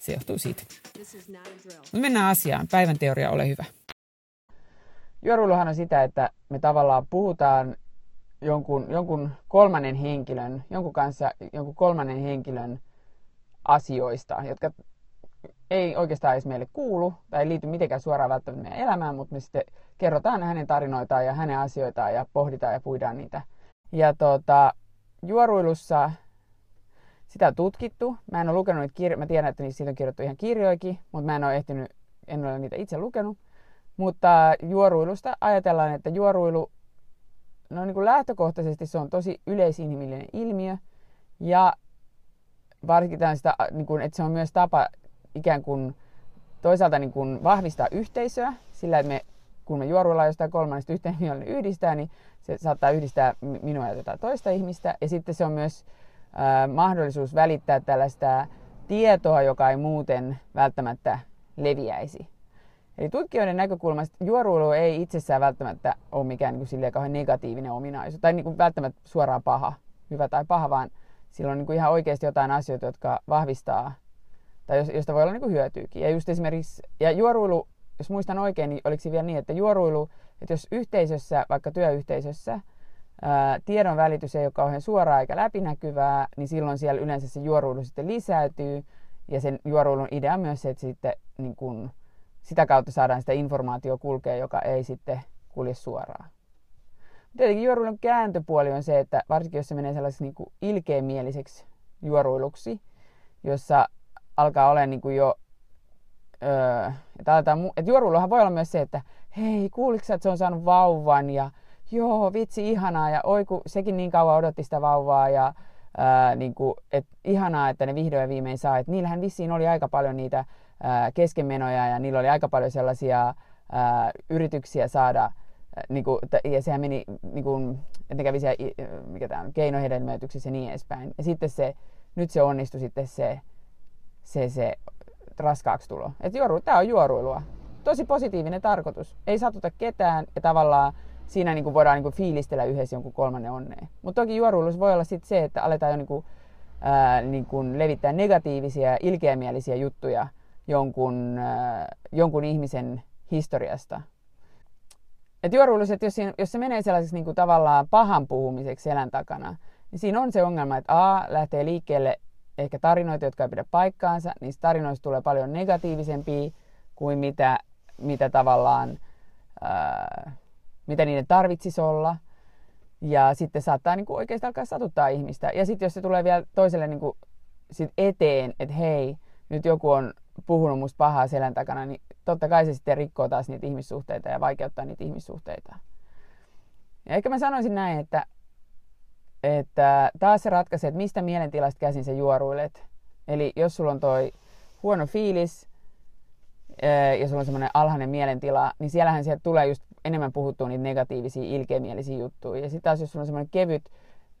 se johtuu siitä. Mutta mennään asiaan. Päivän teoria, ole hyvä. Juoruiluhan on sitä, että me tavallaan puhutaan jonkun, jonkun kolmannen henkilön, jonkun kanssa jonkun kolmannen henkilön asioista, jotka ei oikeastaan edes meille kuulu tai ei liity mitenkään suoraan välttämättä meidän elämään, mutta me sitten kerrotaan hänen tarinoitaan ja hänen asioitaan ja pohditaan ja puidaan niitä. Ja tota, juoruilussa sitä on tutkittu. Mä en ole lukenut niitä kirjoja. Mä tiedän, että siitä on kirjoittu ihan kirjoikin, mutta mä en ole ehtinyt, en ole niitä itse lukenut. Mutta juoruilusta ajatellaan, että juoruilu, no niin kuin lähtökohtaisesti se on tosi yleisinhimillinen ilmiö. Ja varsinkin sitä, niin kuin, että se on myös tapa ikään kuin toisaalta niin kuin vahvistaa yhteisöä sillä, että me, kun me juoruillaan jostain kolmannesta yhteen yhdistää, niin se saattaa yhdistää minua ja jotain toista ihmistä. Ja sitten se on myös mahdollisuus välittää tällaista tietoa, joka ei muuten välttämättä leviäisi. Eli tutkijoiden näkökulmasta juoruilu ei itsessään välttämättä ole mikään niin kuin kauhean negatiivinen ominaisuus, tai niin kuin välttämättä suoraan paha, hyvä tai paha, vaan sillä on niin kuin ihan oikeasti jotain asioita, jotka vahvistaa, tai josta voi olla niin kuin hyötyykin. Ja just esimerkiksi, ja juoruilu, jos muistan oikein, niin oliko se vielä niin, että juoruilu, että jos yhteisössä, vaikka työyhteisössä, tiedon välitys ei ole kauhean suoraa eikä läpinäkyvää, niin silloin siellä yleensä se juoruilu sitten lisäytyy, ja sen juoruilun idea on myös se, että sitten niin kuin, sitä kautta saadaan sitä informaatio kulkea, joka ei sitten kulje suoraan. Tietenkin juoruilun kääntöpuoli on se, että varsinkin jos se menee sellaiseksi niin ilkeämieliseksi juoruiluksi, jossa alkaa olla niin jo, öö, että, aletaan, että juoruiluhan voi olla myös se, että hei, kuuliko että se on saanut vauvan ja joo, vitsi, ihanaa ja oi kun sekin niin kauan odotti sitä vauvaa ja ää, niin kuin, et, ihanaa, että ne vihdoin viimein saa. Et niillähän vissiin oli aika paljon niitä keskenmenoja ja niillä oli aika paljon sellaisia ää, yrityksiä saada, ää, niin kuin, ja sehän meni, niin kuin, että ne kävi siellä, mikä tämä on, keinohedelmöityksissä ja niin edespäin. Ja sitten se, nyt se onnistui sitten se, se, se raskaaksi tulo. Että juoru, tämä on juoruilua. Tosi positiivinen tarkoitus. Ei satuta ketään ja tavallaan siinä niin kuin voidaan niin kuin fiilistellä yhdessä jonkun kolmannen onneen. Mutta toki juoruilussa voi olla sitten se, että aletaan jo niin kuin, ää, niin kuin levittää negatiivisia, ilkeämielisiä juttuja – jonkun, äh, jonkun ihmisen historiasta. Et juoruilus, että jos, siinä, jos se menee sellaiseksi niin kuin tavallaan pahan puhumiseksi selän takana, niin siinä on se ongelma, että A lähtee liikkeelle ehkä tarinoita, jotka ei pidä paikkaansa, niistä tarinoista tulee paljon negatiivisempia kuin mitä, mitä tavallaan, ää, mitä niiden tarvitsisi olla. Ja sitten saattaa niin kuin oikeasti alkaa satuttaa ihmistä. Ja sitten jos se tulee vielä toiselle niin kuin sit eteen, että hei, nyt joku on puhunut musta pahaa selän takana, niin totta kai se sitten rikkoo taas niitä ihmissuhteita ja vaikeuttaa niitä ihmissuhteita. Ja ehkä mä sanoisin näin, että, että taas se ratkaisee, että mistä mielentilasta käsin sä juoruilet. Eli jos sulla on toi huono fiilis ja sulla on semmoinen alhainen mielentila, niin siellähän sieltä tulee just enemmän puhuttua niitä negatiivisia, ilkeämielisiä juttuja. Ja sitten taas jos sulla on semmoinen kevyt,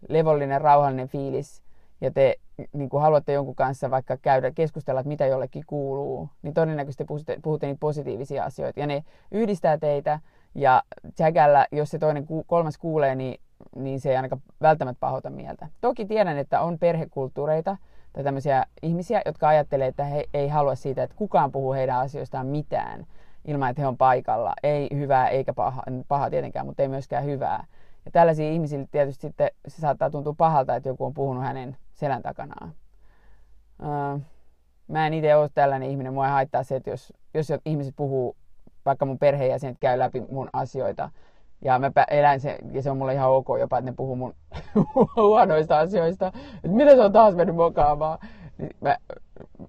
levollinen, rauhallinen fiilis, ja te niin kuin haluatte jonkun kanssa vaikka käydä keskustella, että mitä jollekin kuuluu, niin todennäköisesti puhutte, puhutte niitä positiivisia asioita. Ja ne yhdistää teitä, ja jäkällä, jos se toinen kolmas kuulee, niin, niin se ei ainakaan välttämättä pahota mieltä. Toki tiedän, että on perhekulttuureita tai tämmöisiä ihmisiä, jotka ajattelee, että he ei halua siitä, että kukaan puhuu heidän asioistaan mitään. Ilman, että he on paikalla. Ei hyvää eikä paha, paha tietenkään, mutta ei myöskään hyvää. Ja tällaisia ihmisille tietysti sitten se saattaa tuntua pahalta, että joku on puhunut hänen selän takanaan. Öö, mä en itse ole tällainen ihminen. Mua ei haittaa se, että jos, jos ihmiset puhuu, vaikka mun perheenjäsenet käy läpi mun asioita, ja mä elän se, ja se on mulle ihan ok jopa, että ne puhuu mun huonoista asioista. Että mitä se on taas mennyt mokaamaan. Niin mä,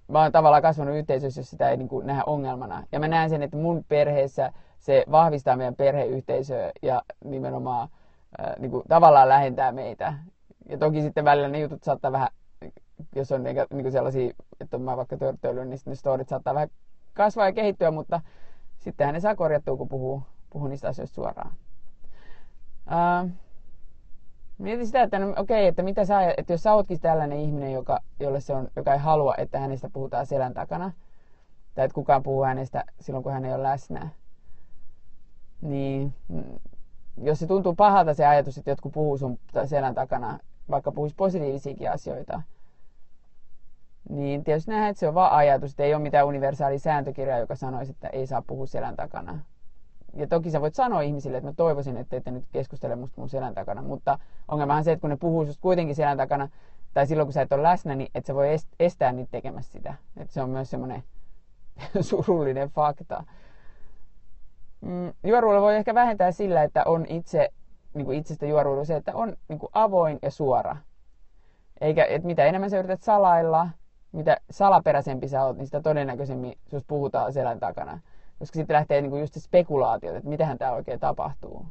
mä oon tavallaan kasvanut yhteisössä, jos sitä ei niin kuin, nähdä ongelmana. Ja mä näen sen, että mun perheessä se vahvistaa meidän perheyhteisöä ja nimenomaan äh, niin kuin, tavallaan lähentää meitä. Ja toki sitten välillä ne jutut saattaa vähän, jos on niin kuin sellaisia, että mä vaikka törttöilyyn, niin sitten ne storit saattaa vähän kasvaa ja kehittyä, mutta sittenhän ne saa korjattua, kun puhuu, puhuu niistä asioista suoraan. Uh, mietin sitä, että no, okei, okay, että mitä sä, että jos sä ootkin tällainen ihminen, joka, jolle se on, joka ei halua, että hänestä puhutaan selän takana, tai että kukaan puhuu hänestä silloin, kun hän ei ole läsnä, niin mm, jos se tuntuu pahalta se ajatus, että jotkut puhuu sun selän takana, vaikka puhuisi positiivisiakin asioita, niin tietysti nähdään, että se on vain ajatus, että ei ole mitään universaali sääntökirjaa, joka sanoisi, että ei saa puhua selän takana ja toki sä voit sanoa ihmisille, että mä toivoisin, että ette nyt keskustele musta mun selän takana, mutta ongelma on se, että kun ne puhuu just kuitenkin selän takana, tai silloin kun sä et ole läsnä, niin että sä voi estää niitä tekemässä sitä. Että se on myös semmoinen surullinen fakta. Mm, juoruilla voi ehkä vähentää sillä, että on itse, niin kuin itsestä juoruilu se, että on niin kuin avoin ja suora. Eikä, että mitä enemmän sä yrität salailla, mitä salaperäisempi sä oot, niin sitä todennäköisemmin susta puhutaan selän takana. Koska sitten lähtee niinku just se spekulaatio, että mitähän tämä oikein tapahtuu.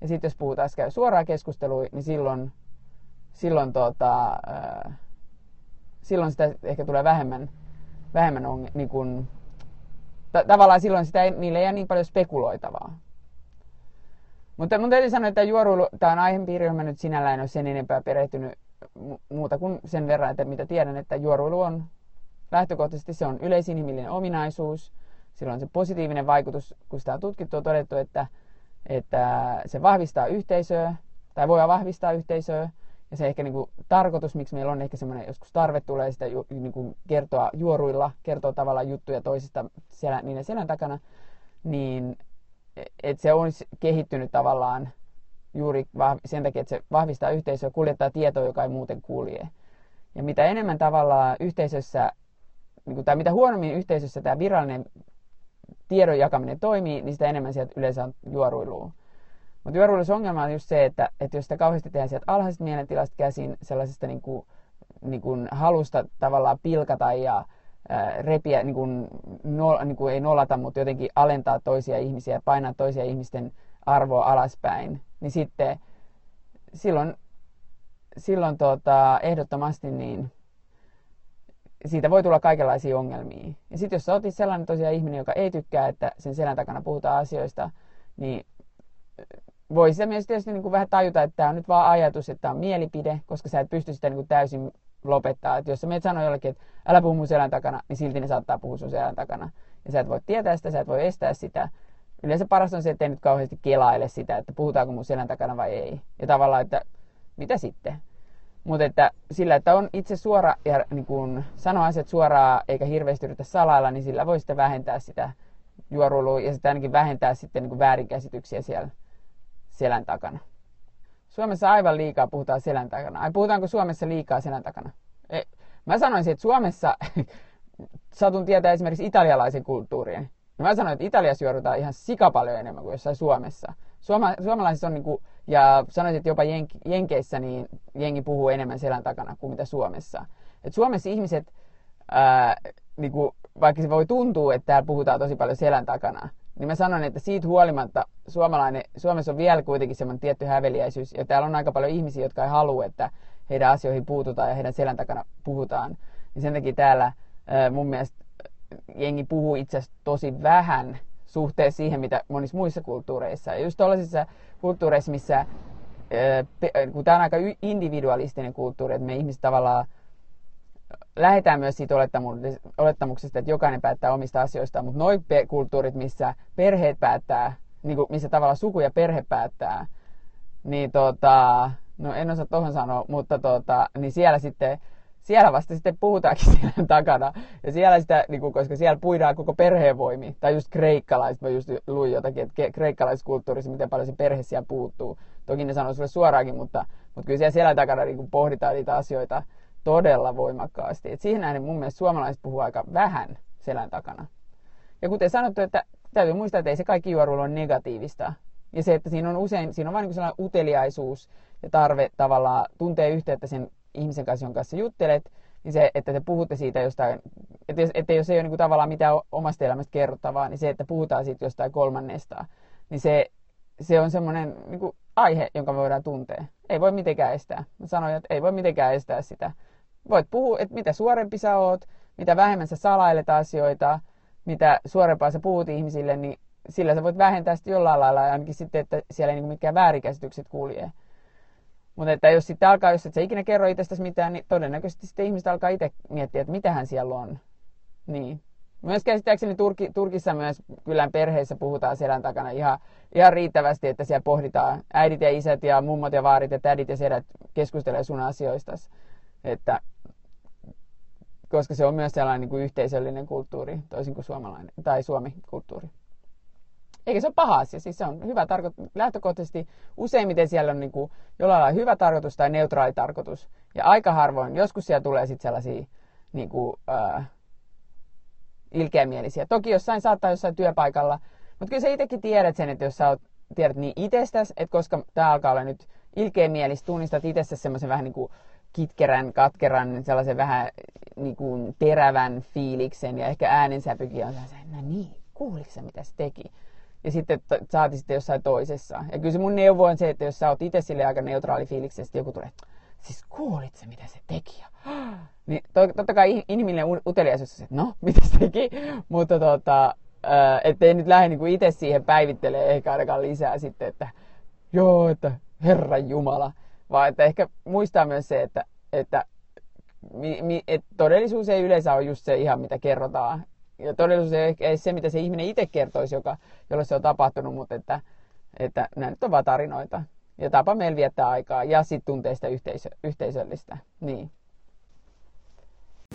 Ja sitten jos puhutaan käy suoraa keskustelua, niin silloin, silloin, tota, äh, silloin sitä ehkä tulee vähemmän, vähemmän on, niin kun, t- tavallaan silloin sitä ei, niille ei jää niin paljon spekuloitavaa. Mutta mun täytyy sanoa, että juoruilu, tämä on aihepiiri, johon mä nyt sinällään en ole sen enempää perehtynyt muuta kuin sen verran, että mitä tiedän, että juoruilu on lähtökohtaisesti se on yleisinhimillinen ominaisuus – sillä on se positiivinen vaikutus, kun sitä on tutkittu, on todettu, että, että se vahvistaa yhteisöä, tai voi vahvistaa yhteisöä, ja se ehkä niin kuin, tarkoitus, miksi meillä on ehkä semmoinen joskus tarve tulee sitä niin kuin, kertoa juoruilla, kertoa tavallaan juttuja toisista siellä, niiden selän takana, niin että se on kehittynyt tavallaan juuri sen takia, että se vahvistaa yhteisöä, kuljettaa tietoa, joka ei muuten kulje. Ja mitä enemmän tavallaan yhteisössä, niin kuin, tai mitä huonommin yhteisössä tämä virallinen tiedon jakaminen toimii, niin sitä enemmän sieltä yleensä on juoruilua. Mutta juoruilussa ongelma on just se, että, että jos sitä kauheasti tehdään sieltä alhaisesta mielentilasta käsin, sellaisesta niin kuin, niin kuin halusta tavallaan pilkata ja ää, repiä, niin kuin, no, niin kuin ei nolata, mutta jotenkin alentaa toisia ihmisiä, painaa toisia ihmisten arvoa alaspäin, niin sitten silloin, silloin tota, ehdottomasti niin siitä voi tulla kaikenlaisia ongelmia. Ja sitten jos sä otit sellainen tosiaan ihminen, joka ei tykkää, että sen selän takana puhutaan asioista, niin voi sitä myös tietysti niin kuin vähän tajuta, että tämä on nyt vaan ajatus, että tämä on mielipide, koska sä et pysty sitä niin kuin täysin lopettaa. Että jos sä menet sanoa jollekin, että älä puhu mun selän takana, niin silti ne saattaa puhua sun selän takana. Ja sä et voi tietää sitä, sä et voi estää sitä. Yleensä parasta on se, että ei nyt kauheasti kelaile sitä, että puhutaanko mun selän takana vai ei. Ja tavallaan, että mitä sitten? Mutta että sillä, että on itse suora ja niin kun sanoo asiat suoraan eikä hirveästi yritä salailla, niin sillä voi sitten vähentää sitä juoruilua ja sitä ainakin vähentää sitten niin väärinkäsityksiä siellä selän takana. Suomessa aivan liikaa puhutaan selän takana. Ai puhutaanko Suomessa liikaa selän takana? Ei. Mä sanoisin, että Suomessa satun tietää esimerkiksi italialaisen kulttuurin. mä sanoin, että Italiassa juorutaan ihan sika paljon enemmän kuin jossain Suomessa. Suoma, suomalaisissa on niin kuin, ja sanoisin, että jopa Jenk, Jenkeissä niin jengi puhuu enemmän selän takana kuin mitä Suomessa. Et Suomessa ihmiset, ää, niin kuin, vaikka se voi tuntua, että täällä puhutaan tosi paljon selän takana, niin mä sanon, että siitä huolimatta suomalainen, Suomessa on vielä kuitenkin semmoinen tietty häveliäisyys, ja täällä on aika paljon ihmisiä, jotka ei halua, että heidän asioihin puututaan ja heidän selän takana puhutaan. Niin sen takia täällä ää, mun mielestä jengi puhuu itse asiassa tosi vähän suhteessa siihen, mitä monissa muissa kulttuureissa. Ja just tuollaisissa kulttuureissa, missä kun tämä on aika individualistinen kulttuuri, että me ihmiset tavallaan lähdetään myös siitä olettamuksesta, että jokainen päättää omista asioistaan, mutta noin kulttuurit, missä perheet päättää, niin kuin, missä tavallaan suku ja perhe päättää, niin tota, no en osaa tuohon sanoa, mutta tota, niin siellä sitten siellä vasta sitten puhutaankin siellä takana. Ja siellä sitä, niin kuin, koska siellä puidaan koko perheen voimi. Tai just kreikkalaiset, mä just luin jotakin, että kreikkalaiskulttuurissa, miten paljon se perhe siellä puuttuu. Toki ne sanoo sulle suoraankin, mutta, mutta kyllä siellä, siellä takana niin kuin pohditaan niitä asioita todella voimakkaasti. Et siihen nähden mun mielestä suomalaiset puhuu aika vähän selän takana. Ja kuten sanottu, että täytyy muistaa, että ei se kaikki juoruilu ole negatiivista. Ja se, että siinä on usein, siinä on vain niin sellainen uteliaisuus ja tarve tavallaan tuntee yhteyttä sen ihmisen kanssa, jonka kanssa juttelet, niin se, että te puhutte siitä jostain, että, jos, että jos ei ole niin kuin tavallaan mitään omasta elämästä kerrottavaa, niin se, että puhutaan siitä jostain kolmannesta, niin se, se on semmoinen niin kuin aihe, jonka me voidaan tuntea. Ei voi mitenkään estää. Mä sanoin, että ei voi mitenkään estää sitä. Voit puhua, että mitä suorempi sä oot, mitä vähemmän sä salailet asioita, mitä suorempaa sä puhut ihmisille, niin sillä sä voit vähentää sitä jollain lailla, ainakin sitten, että siellä ei niin mitkään väärinkäsitykset kulje. Mutta että jos sitten alkaa, jos et sä ikinä kerro itsestäsi mitään, niin todennäköisesti sitten ihmiset alkaa itse miettiä, että mitähän siellä on. Niin. Myös käsittääkseni Turki, Turkissa myös kylän perheissä puhutaan selän takana ihan, ihan riittävästi, että siellä pohditaan äidit ja isät ja mummot ja vaarit ja tädit ja sedät keskustelee sun asioista. Että, koska se on myös sellainen niin kuin yhteisöllinen kulttuuri, toisin kuin suomalainen tai suomi-kulttuuri. Eikä se ole paha asia, siis se on hyvä tarko- lähtökohtaisesti. Useimmiten siellä on niin kuin jollain lailla hyvä tarkoitus tai neutraali tarkoitus. Ja aika harvoin, joskus siellä tulee sitten sellaisia niin kuin, äh, ilkeämielisiä. Toki jossain saattaa jossain työpaikalla, mutta kyllä sä itsekin tiedät sen, että jos sä oot, tiedät niin itsestäsi, että koska tämä alkaa olla nyt ilkeämielistä, tunnistat itsestäsi semmoisen vähän niin kuin kitkerän, katkeran, sellaisen vähän niin kuin terävän fiiliksen ja ehkä äänensäpykin on se, no niin, kuuliko mitä se teki? Ja sitten saati sitten jossain toisessa. Ja kyllä se mun neuvo on se, että jos sä oot itse sille aika neutraali fiiliksestä, joku tulee, siis kuulit se, mitä se teki? Niin to, totta kai inhimillinen uteliaisuus, että no, mitä se teki? Mutta tota, ettei nyt lähde niin itse siihen päivittelee ehkä ainakaan lisää sitten, että joo, että Herran Jumala. Vaan että ehkä muistaa myös se, että, että mi, mi, et todellisuus ei yleensä ole just se ihan mitä kerrotaan ja todellisuus ei se, mitä se ihminen itse kertoisi, joka, jolle se on tapahtunut, mutta että, että nämä nyt on vaan tarinoita. Ja tapa meillä viettää aikaa ja sitten tuntee sitä yhteisö, yhteisöllistä. Niin.